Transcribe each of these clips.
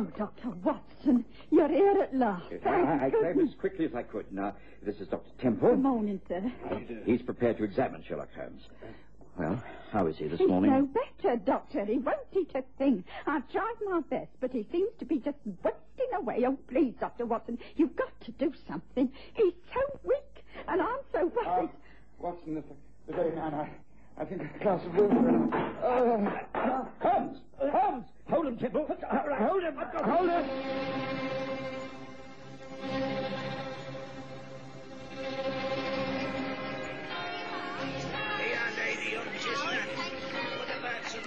Oh, Dr. Watson, you're here at last. I, Thank I came as quickly as I could. Now, this is Dr. Temple. Good morning, sir. He's prepared to examine Sherlock Holmes. Well, how is he this He's morning? no better, Doctor. He won't eat a thing. I've tried my best, but he seems to be just wasting away. Oh, please, Dr. Watson, you've got to do something. He's so weak, and I'm so Uh, worried. Watson, the, the very man I, I think a glass of room for uh, Holmes! Holmes! Hold him, Temple! Hold him! Hold him! Ja, lady on chestnut. What about some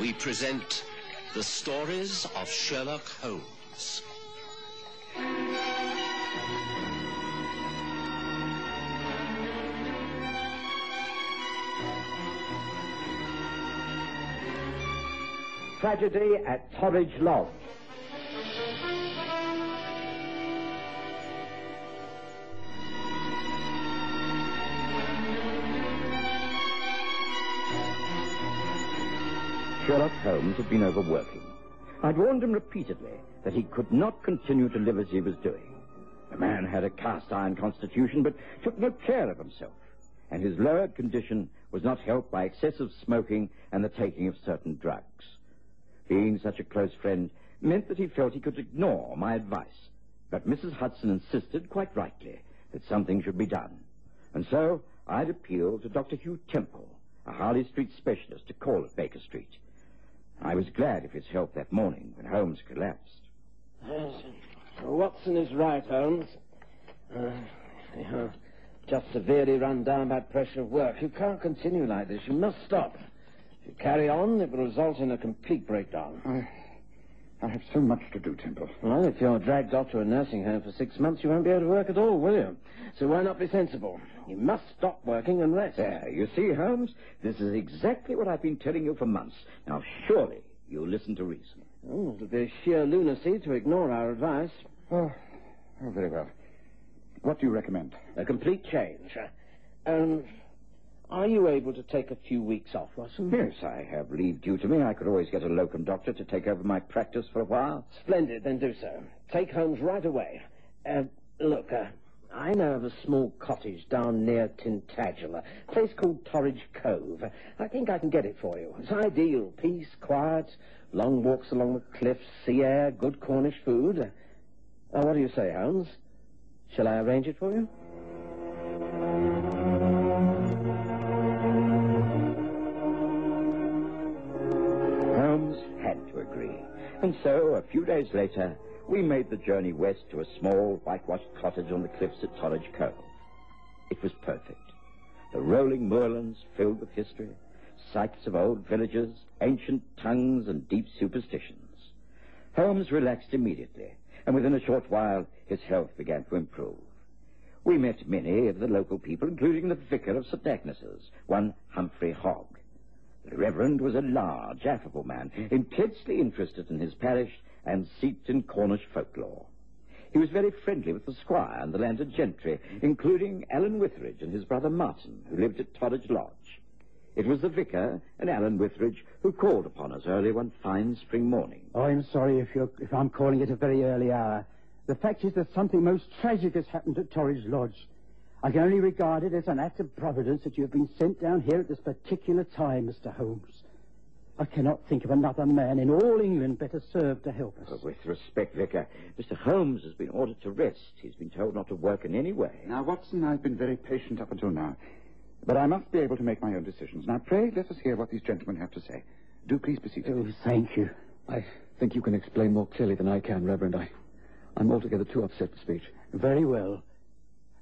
we present the stories of Sherlock Holmes. Tragedy at Torridge Lodge. Sherlock Holmes had been overworking. I'd warned him repeatedly that he could not continue to live as he was doing. The man had a cast iron constitution, but took no care of himself, and his lowered condition was not helped by excessive smoking and the taking of certain drugs. Being such a close friend meant that he felt he could ignore my advice. But Mrs. Hudson insisted, quite rightly, that something should be done. And so I'd appealed to Dr. Hugh Temple, a Harley Street specialist, to call at Baker Street. I was glad of his help that morning when Holmes collapsed. Yes. Watson is right, Holmes. Uh, you're just severely run down by pressure of work. You can't continue like this. You must stop. If you carry on, it will result in a complete breakdown. I, I have so much to do, Temple. Well, if you're dragged off to a nursing home for six months, you won't be able to work at all, will you? So why not be sensible? You must stop working and rest. There, you see, Holmes, this is exactly what I've been telling you for months. Now, surely you'll listen to reason. Oh, it'll be sheer lunacy to ignore our advice. Oh, oh, very well. What do you recommend? A complete change. Um, are you able to take a few weeks off, Watson? Yes, I have leave due to me. I could always get a locum doctor to take over my practice for a while. Splendid, then do so. Take Holmes right away. Uh, look, uh, I know of a small cottage down near Tintagel, a place called Torridge Cove. I think I can get it for you. It's ideal. Peace, quiet, long walks along the cliffs, sea air, good Cornish food. Uh, what do you say, Holmes? Shall I arrange it for you? And so, a few days later, we made the journey west to a small, whitewashed cottage on the cliffs at Torridge Cove. It was perfect. The rolling moorlands filled with history, sites of old villages, ancient tongues, and deep superstitions. Holmes relaxed immediately, and within a short while his health began to improve. We met many of the local people, including the vicar of St. Agnes's, one Humphrey Hogg. The Reverend was a large, affable man, intensely interested in his parish and steeped in Cornish folklore. He was very friendly with the squire and the landed gentry, including Alan Witheridge and his brother Martin, who lived at Torridge Lodge. It was the vicar and Alan Witheridge who called upon us early one fine spring morning. Oh, I'm sorry if you're if I'm calling at a very early hour. The fact is that something most tragic has happened at Torridge Lodge. I can only regard it as an act of providence that you have been sent down here at this particular time, Mr. Holmes. I cannot think of another man in all England better served to help us. Uh, With respect, Vicar, Mr. Holmes has been ordered to rest. He's been told not to work in any way. Now, Watson, I've been very patient up until now. But I must be able to make my own decisions. Now, pray, let us hear what these gentlemen have to say. Do please be seated. Oh, thank you. I think you can explain more clearly than I can, Reverend. I, I'm altogether too upset to speak. Very well.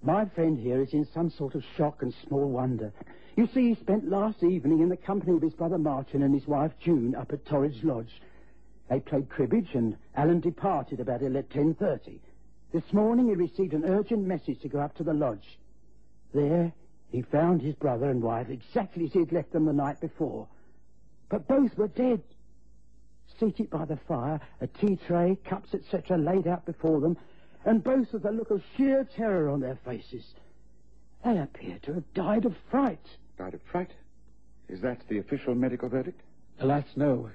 My friend here is in some sort of shock and small wonder. You see, he spent last evening in the company of his brother Martin and his wife June up at Torridge Lodge. They played cribbage and Alan departed about 10.30. This morning he received an urgent message to go up to the lodge. There he found his brother and wife exactly as he had left them the night before. But both were dead. Seated by the fire, a tea tray, cups, etc., laid out before them, and both with a look of sheer terror on their faces. They appear to have died of fright. Died of fright? Is that the official medical verdict? Alas, no.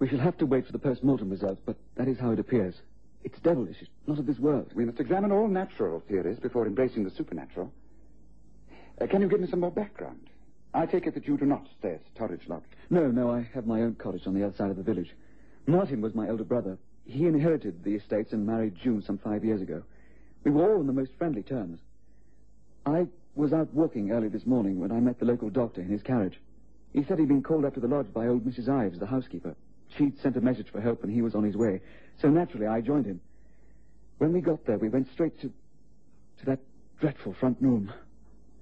We shall have to wait for the post-mortem results, but that is how it appears. It's devilish. It's not of this world. We must examine all natural theories before embracing the supernatural. Uh, can you give me some more background? I take it that you do not stay at Torridge Lodge. No, no, I have my own cottage on the other side of the village. Martin was my elder brother. He inherited the estates and married June some five years ago. We were all on the most friendly terms. I was out walking early this morning when I met the local doctor in his carriage. He said he'd been called up to the lodge by old Mrs. Ives, the housekeeper. She'd sent a message for help and he was on his way. So naturally, I joined him. When we got there, we went straight to, to that dreadful front room.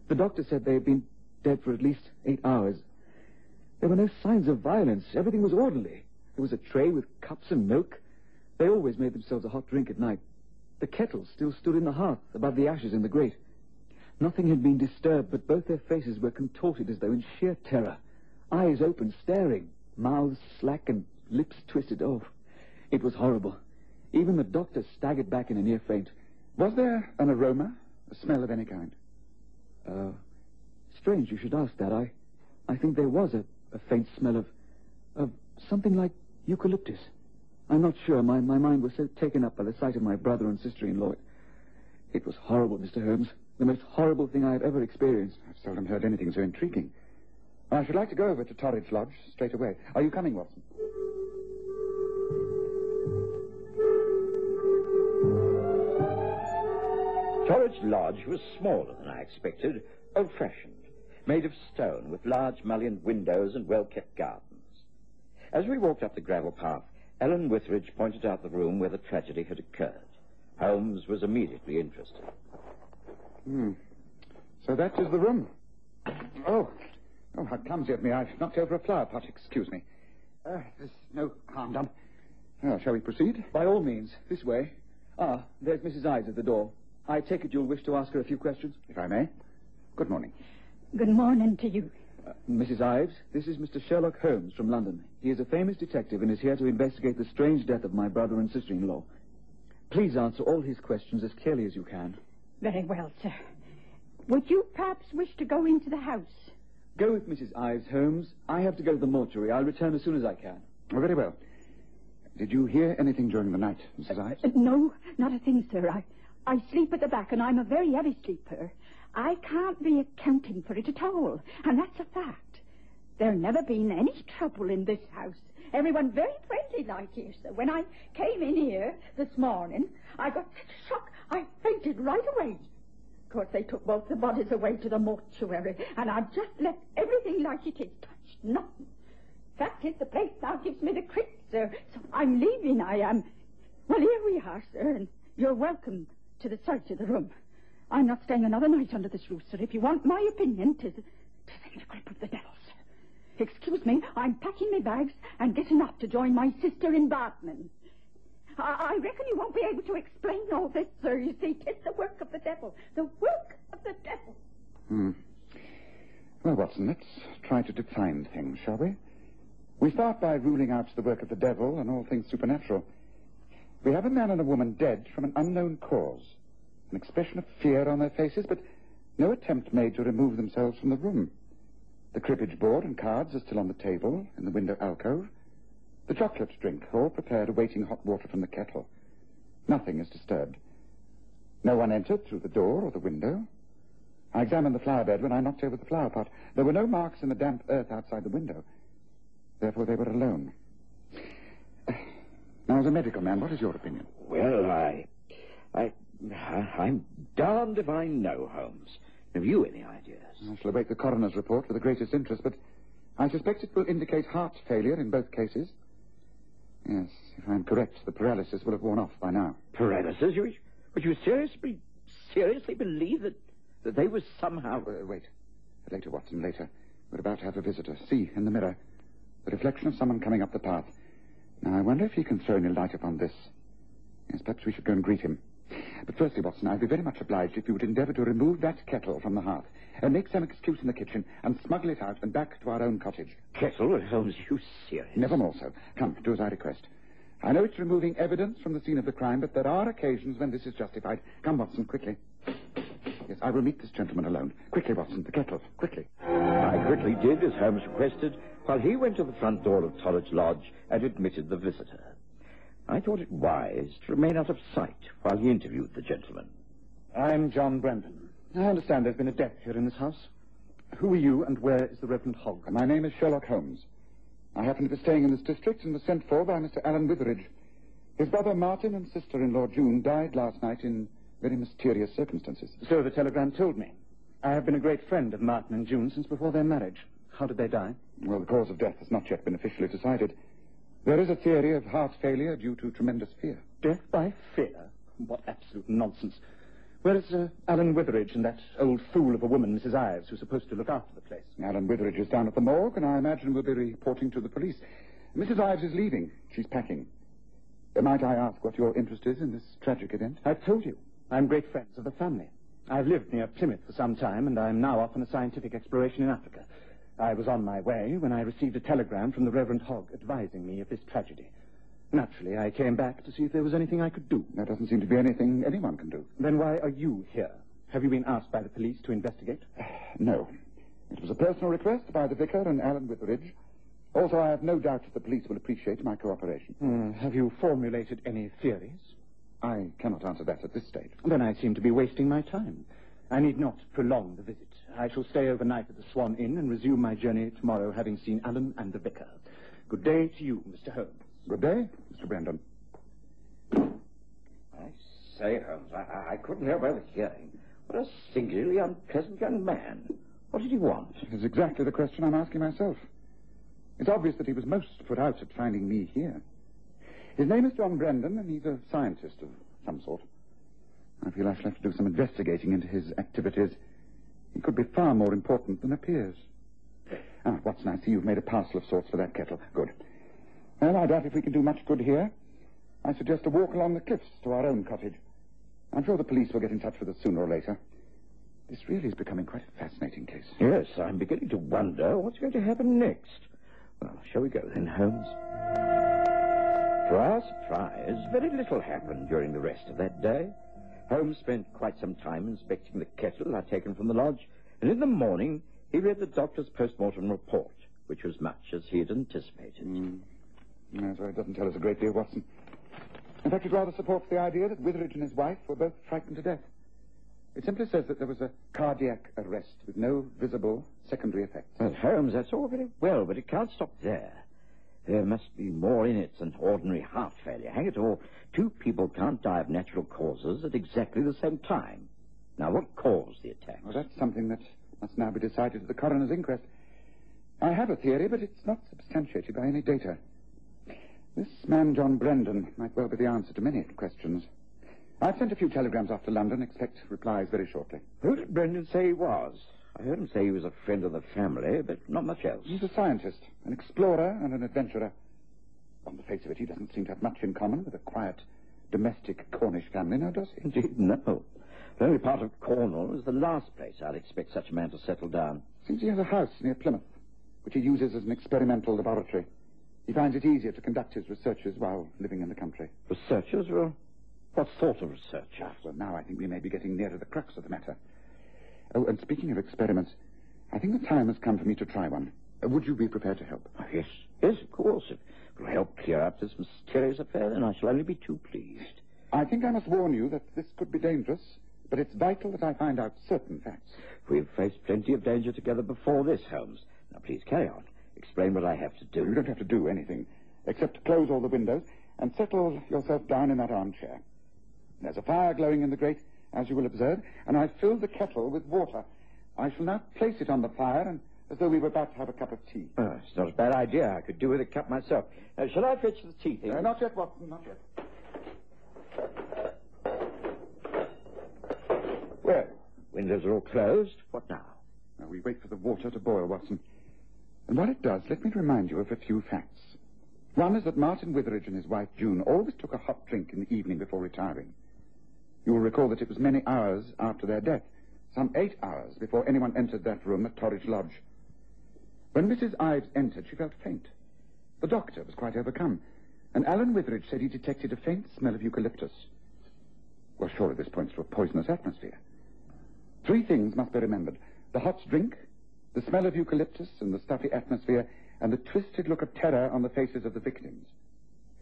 The doctor said they had been dead for at least eight hours. There were no signs of violence. Everything was orderly. There was a tray with cups and milk. They always made themselves a hot drink at night. The kettle still stood in the hearth above the ashes in the grate. Nothing had been disturbed, but both their faces were contorted as though in sheer terror. Eyes open, staring, mouths slack and lips twisted. Oh, it was horrible. Even the doctor staggered back in a near faint. Was there an aroma? A smell of any kind? Uh, strange you should ask that. I, I think there was a, a faint smell of, of something like eucalyptus. I'm not sure. My, my mind was so taken up by the sight of my brother and sister-in-law. It, it was horrible, Mr. Holmes. The most horrible thing I have ever experienced. I've seldom heard anything so intriguing. I should like to go over to Torridge Lodge straight away. Are you coming, Watson? Torridge Lodge was smaller than I expected, old-fashioned, made of stone with large mullioned windows and well-kept gardens. As we walked up the gravel path, Alan Witheridge pointed out the room where the tragedy had occurred. Holmes was immediately interested. Hmm. So that is the room. Oh. Oh, how clumsy of me. I've knocked over a flower pot. Excuse me. Uh, there's no harm done. Well, shall we proceed? By all means. This way. Ah, there's Mrs. Ives at the door. I take it you'll wish to ask her a few questions? If I may. Good morning. Good morning to you. Uh, Mrs. Ives, this is Mr. Sherlock Holmes from London. He is a famous detective and is here to investigate the strange death of my brother and sister-in-law. Please answer all his questions as clearly as you can. Very well, sir. Would you perhaps wish to go into the house? Go with Mrs. Ives, Holmes. I have to go to the mortuary. I'll return as soon as I can. Oh, very well. Did you hear anything during the night, Mrs. Ives? Uh, no, not a thing, sir. I, I sleep at the back, and I'm a very heavy sleeper. I can't be accounting for it at all, and that's a fact. There's never been any trouble in this house. Everyone very friendly like here, sir. When I came in here this morning, I got such a shock, I fainted right away. Of course, they took both the bodies away to the mortuary, and I've just left everything like it is, touched nothing. Fact is, the place now gives me the creeps, sir, so I'm leaving, I am. Well, here we are, sir, and you're welcome to the search of the room. I'm not staying another night under this roof, sir. If you want my opinion, tis, tis in the grip of the devil, sir. Excuse me, I'm packing my bags and getting up to join my sister in Bodmin. I, I reckon you won't be able to explain all this, sir. You see, tis the work of the devil. The work of the devil. Hmm. Well, Watson, let's try to define things, shall we? We start by ruling out the work of the devil and all things supernatural. We have a man and a woman dead from an unknown cause. An expression of fear on their faces, but no attempt made to remove themselves from the room. The cribbage board and cards are still on the table in the window alcove. The chocolate drink, all prepared, awaiting hot water from the kettle. Nothing is disturbed. No one entered through the door or the window. I examined the flower bed when I knocked over the flower pot. There were no marks in the damp earth outside the window. Therefore, they were alone. Now, as a medical man, what is your opinion? Well, I... I... I'm darned if I know, Holmes. Have you any ideas? I shall await the coroner's report with the greatest interest, but I suspect it will indicate heart failure in both cases. Yes, if I'm correct, the paralysis will have worn off by now. Paralysis? You, would you seriously, seriously believe that, that they were somehow... Uh, wait. Later, Watson, later. We're about to have a visitor. See, in the mirror. The reflection of someone coming up the path. Now, I wonder if he can throw any light upon this. Yes, perhaps we should go and greet him. But firstly, Watson, I'd be very much obliged if you would endeavour to remove that kettle from the hearth and make some excuse in the kitchen and smuggle it out and back to our own cottage. Kettle? Holmes, you serious? Never more so. Come, do as I request. I know it's removing evidence from the scene of the crime, but there are occasions when this is justified. Come, Watson, quickly. Yes, I will meet this gentleman alone. Quickly, Watson, the kettle. Quickly. I quickly did as Holmes requested, while he went to the front door of Torridge Lodge and admitted the visitor. I thought it wise to remain out of sight while he interviewed the gentleman. I'm John Brandon. I understand there's been a death here in this house. Who are you, and where is the Reverend Hogg? My name is Sherlock Holmes. I happen to be staying in this district and was sent for by Mr. Alan Witheridge. His brother Martin and sister-in-law June died last night in very mysterious circumstances. So the telegram told me. I have been a great friend of Martin and June since before their marriage. How did they die? Well, the cause of death has not yet been officially decided. There is a theory of heart failure due to tremendous fear. Death by fear? What absolute nonsense. Where is uh, Alan Witheridge and that old fool of a woman, Mrs. Ives, who's supposed to look after the place? Alan Witheridge is down at the morgue, and I imagine will be reporting to the police. Mrs. Ives is leaving. She's packing. Uh, might I ask what your interest is in this tragic event? I've told you. I'm great friends of the family. I've lived near Plymouth for some time, and I'm now off on a scientific exploration in Africa. I was on my way when I received a telegram from the Reverend Hogg advising me of this tragedy. Naturally, I came back to see if there was anything I could do. There doesn't seem to be anything anyone can do. Then why are you here? Have you been asked by the police to investigate? No. It was a personal request by the vicar and Alan Witheridge. Also, I have no doubt that the police will appreciate my cooperation. Hmm, have you formulated any theories? I cannot answer that at this stage. Then I seem to be wasting my time. I need not prolong the visit. I shall stay overnight at the Swan Inn and resume my journey tomorrow, having seen Alan and the vicar. Good day to you, Mr. Holmes. Good day, Mr. Brandon. I say, Holmes, I, I couldn't help overhearing. What a singularly unpleasant young man. What did he want? It is exactly the question I'm asking myself. It's obvious that he was most put out at finding me here. His name is John Brandon, and he's a scientist of some sort. I feel I shall have to do some investigating into his activities. He could be far more important than appears. Ah, Watson, I see you've made a parcel of sorts for that kettle. Good. Well, I doubt if we can do much good here. I suggest a walk along the cliffs to our own cottage. I'm sure the police will get in touch with us sooner or later. This really is becoming quite a fascinating case. Yes, I'm beginning to wonder what's going to happen next. Well, shall we go then, Holmes? To our surprise, very little happened during the rest of that day. Holmes spent quite some time inspecting the kettle I'd taken from the lodge, and in the morning he read the doctor's post-mortem report, which was much as he had anticipated. Mm. Yes, well, it doesn't tell us a great deal, Watson. In fact, it rather supports the idea that Witheridge and his wife were both frightened to death. It simply says that there was a cardiac arrest with no visible secondary effects. Well, Holmes, that's all very well, but it can't stop there. There must be more in it than ordinary heart failure. Hang it all, two people can't die of natural causes at exactly the same time. Now, what caused the attack? Well, that's something that must now be decided at the coroner's inquest. I have a theory, but it's not substantiated by any data. This man, John Brendan, might well be the answer to many questions. I've sent a few telegrams off to London. Expect replies very shortly. Who did Brendan say he was? I heard him say he was a friend of the family, but not much else. He's a scientist, an explorer, and an adventurer. On the face of it, he doesn't seem to have much in common with a quiet, domestic Cornish family, now does he? Indeed, no. The only part of Cornwall is the last place I'd expect such a man to settle down. Seems he has a house near Plymouth, which he uses as an experimental laboratory. He finds it easier to conduct his researches while living in the country. Researchers? Well, what sort of research? Ah, well, now I think we may be getting near to the crux of the matter. Oh, and speaking of experiments, I think the time has come for me to try one. Uh, would you be prepared to help? Oh, yes, yes, of course. If it will help clear up this mysterious affair, then I shall only be too pleased. I think I must warn you that this could be dangerous, but it's vital that I find out certain facts. We've faced plenty of danger together before this, Holmes. Now, please carry on. Explain what I have to do. You don't have to do anything, except close all the windows and settle yourself down in that armchair. There's a fire glowing in the grate, as you will observe, and I've filled the kettle with water. I shall now place it on the fire, and as though we were about to have a cup of tea. Oh, it's not a bad idea. I could do with a cup myself. Uh, shall I fetch the tea thing? Uh, not yet, Watson, not yet. Well, windows are all closed. What now? Now we wait for the water to boil, Watson. And while it does, let me remind you of a few facts. One is that Martin Witheridge and his wife June always took a hot drink in the evening before retiring. You will recall that it was many hours after their death, some eight hours before anyone entered that room at Torridge Lodge. When Mrs. Ives entered, she felt faint. The doctor was quite overcome, And Alan Witheridge said he detected a faint smell of eucalyptus. Well, surely this points to a poisonous atmosphere. Three things must be remembered. The hot drink, the smell of eucalyptus and the stuffy atmosphere, and the twisted look of terror on the faces of the victims.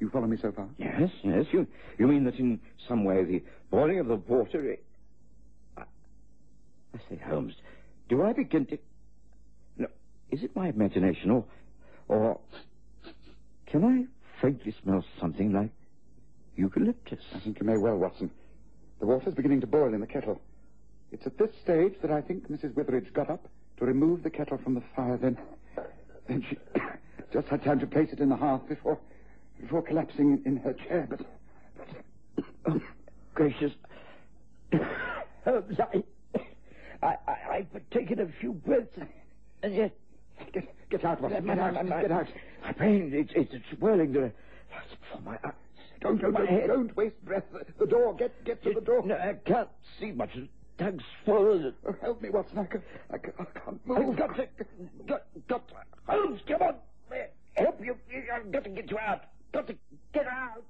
You follow me so far? Yes, yes. You, you mean that in some way the boiling of the water... I, I say, Holmes, do I begin to... No, is it my imagination, or... Or... Can I faintly smell something like eucalyptus? I think you may well, Watson. The water's beginning to boil in the kettle. It's at this stage that I think Mrs. Witheridge got up to remove the kettle from the fire. Then, then she just had time to place it in the hearth before, before collapsing in her chair. But, but oh, gracious, Holmes, I, I, I, I've taken a few breaths, and yet, get, get out, Watson. Get out. My, Get out. My brain, it's, it's, it's whirling. The, before my eyes. Don't, don't, my don't, don't waste breath. The, door. Get, get to the door. No, I can't see much. Doug's it. Oh, help me, Watson. I, can, I, can, I can't move. I've got to, got, got to, Holmes, come on. Help you. I've got to get you out. Got to get out.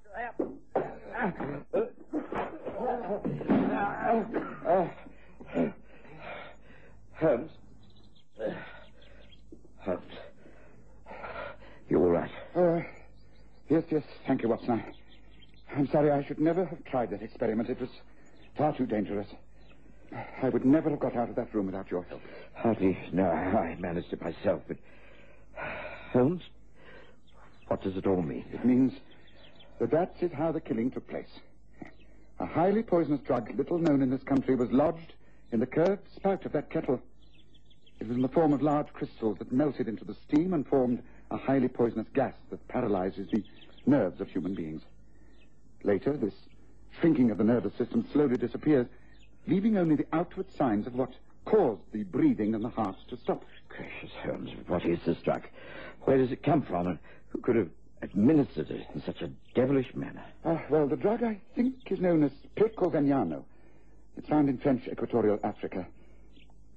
Holmes. Holmes. You all right? Uh, yes, yes. Thank you, Watson. I, I'm sorry. I should never have tried that experiment. It was far too dangerous. I would never have got out of that room without your help. Hardly. No, I managed it myself, but... Holmes, what does it all mean? It means that that is how the killing took place. A highly poisonous drug, little known in this country, was lodged in the curved spout of that kettle. It was in the form of large crystals that melted into the steam and formed a highly poisonous gas that paralyzes the nerves of human beings. Later, this shrinking of the nervous system slowly disappears, leaving only the outward signs of what caused the breathing and the heart to stop. Gracious Holmes, what is this drug? Where does it come from, and who could have administered it in such a devilish manner? Ah, well, the drug, I think, is known as Pecovignano. It's found in French Equatorial Africa.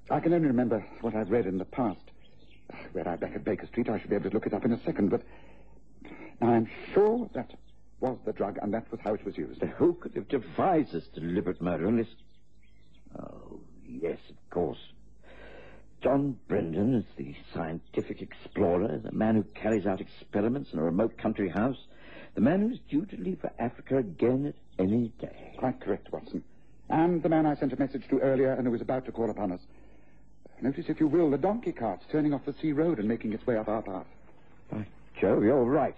I can only remember what I've read in the past. Were I back at Baker Street, I should be able to look it up in a second, but I'm sure that was the drug, and that was how it was used. But who could have devised this deliberate murder unless... Oh, yes, of course. John Brendan is the scientific explorer, the man who carries out experiments in a remote country house, the man who's due to leave for Africa again at any day. Quite correct, Watson. And the man I sent a message to earlier and who was about to call upon us. Notice, if you will, the donkey carts turning off the sea road and making its way up our path. By Jove, you're right.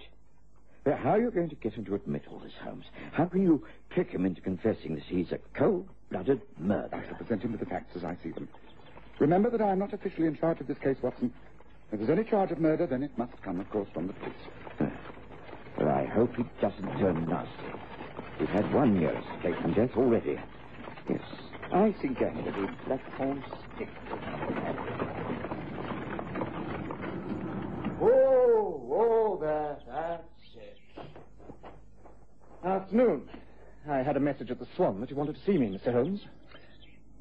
But how are you going to get him to admit all this, Holmes? How can you trick him into confessing that he's a cold-blooded murderer? I shall present him with the facts as I see them. Remember that I am not officially in charge of this case, Watson. If there's any charge of murder, then it must come, of course, from the police. But I hope it doesn't turn nasty. We've had one near escape from death already. Yes, I think I hear the platform stick. Oh, oh, there, that's it. Afternoon. I had a message at the Swan that you wanted to see me, Mr. Holmes.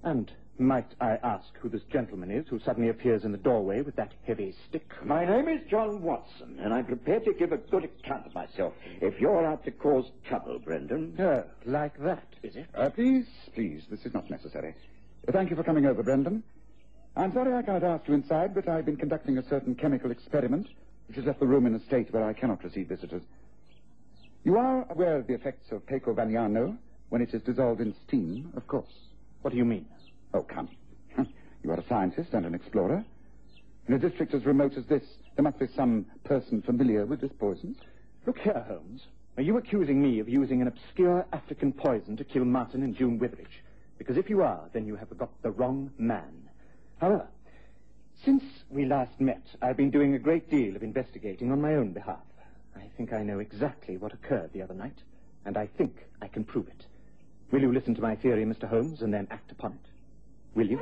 And might I ask who this gentleman is who suddenly appears in the doorway with that heavy stick? My name is John Watson, and I'm prepared to give a good account of myself if you're out to cause trouble, Brendan. Oh, like that, is it? Uh, please, please, this is not necessary. Thank you for coming over, Brendan. I'm sorry I cannot ask you inside, but I've been conducting a certain chemical experiment which has left the room in a state where I cannot receive visitors. You are aware of the effects of Pecovignano when it is dissolved in steam, of course. What do you mean? Oh, come. You are a scientist and an explorer. In a district as remote as this, there must be some person familiar with this poison. Look here, Holmes. Are you accusing me of using an obscure African poison to kill Martin and June Witheridge? Because if you are, then you have got the wrong man. However, since we last met, I've been doing a great deal of investigating on my own behalf. I think I know exactly what occurred the other night, and I think I can prove it. Will you listen to my theory, Mr. Holmes, and then act upon it? Will you?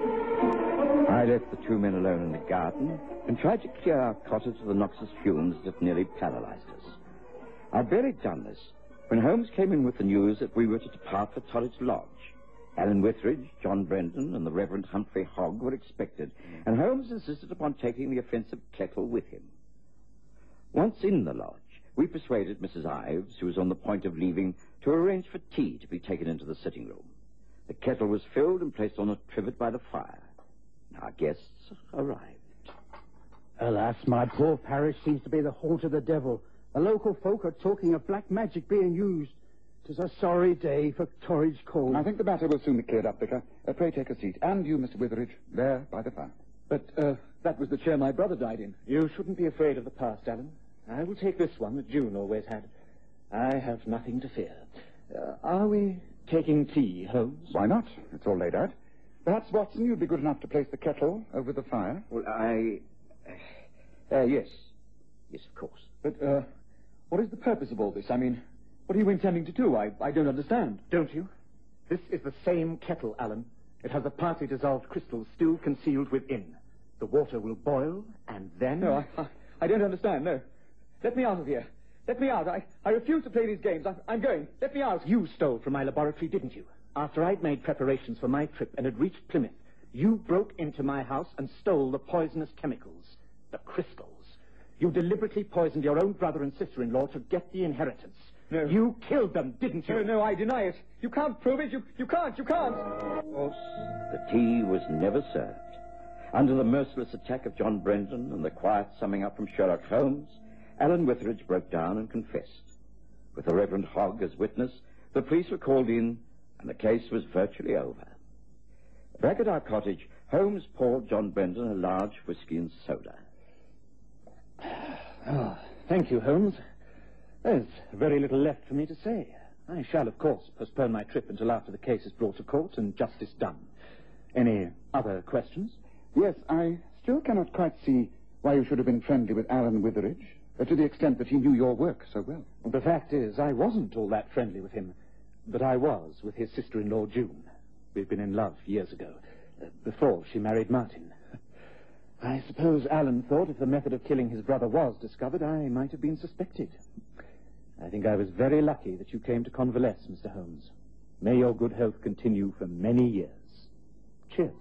I left the two men alone in the garden and tried to clear our cottage of the noxious fumes that nearly paralyzed us. I'd barely done this when Holmes came in with the news that we were to depart for Torridge Lodge. Alan Witheridge, John Brendan, and the Reverend Humphrey Hogg were expected, and Holmes insisted upon taking the offensive kettle with him. Once in the lodge, we persuaded Mrs. Ives, who was on the point of leaving, to arrange for tea to be taken into the sitting room. The kettle was filled and placed on a trivet by the fire. Our guests arrived. Alas, my poor parish seems to be the haunt of the devil. The local folk are talking of black magic being used. Tis a sorry day for Torridge Cove. I think the matter will soon be cleared up, Vicar. Uh, pray take a seat. And you, Mr. Witheridge, there by the fire. But, uh, that was the chair my brother died in. You shouldn't be afraid of the past, Alan. I will take this one that June always had. I have nothing to fear. Uh, are we taking tea, Holmes? Why not? It's all laid out. Perhaps, Watson, you'd be good enough to place the kettle over the fire. Well, I. Uh, yes. Yes, of course. But, uh, what is the purpose of all this? I mean, what are you intending to do? I, I don't understand. Don't you? This is the same kettle, Alan. It has the partly dissolved crystals still concealed within. The water will boil, and then... No, I, I, I don't understand, no. Let me out of here. Let me out. I, I refuse to play these games. I, I'm going. Let me out. You stole from my laboratory, didn't you? After I'd made preparations for my trip and had reached Plymouth, you broke into my house and stole the poisonous chemicals, the crystals. You deliberately poisoned your own brother and sister-in-law to get the inheritance. No. You killed them, didn't you? No, no, I deny it. You can't prove it. You, you can't. You can't. Of course, the tea was never served. Under the merciless attack of John Brendan and the quiet summing up from Sherlock Holmes, Alan Witheridge broke down and confessed. With the Reverend Hogg as witness, the police were called in, and the case was virtually over. Back at our cottage, Holmes poured John Brendan a large whisky and soda. Oh, thank you, Holmes. There's very little left for me to say. I shall, of course, postpone my trip until after the case is brought to court and justice done. Any other questions? Yes, I still cannot quite see why you should have been friendly with Alan Witheridge, to the extent that he knew your work so well. The fact is, I wasn't all that friendly with him, but I was with his sister-in-law, June. We'd been in love years ago, uh, before she married Martin. I suppose Alan thought if the method of killing his brother was discovered, I might have been suspected. I think I was very lucky that you came to convalesce, Mr. Holmes. May your good health continue for many years. Cheers.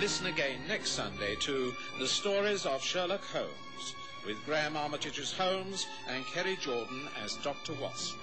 Listen again next Sunday to The Stories of Sherlock Holmes with Graham Armitage's Holmes and Kerry Jordan as Dr. Watson.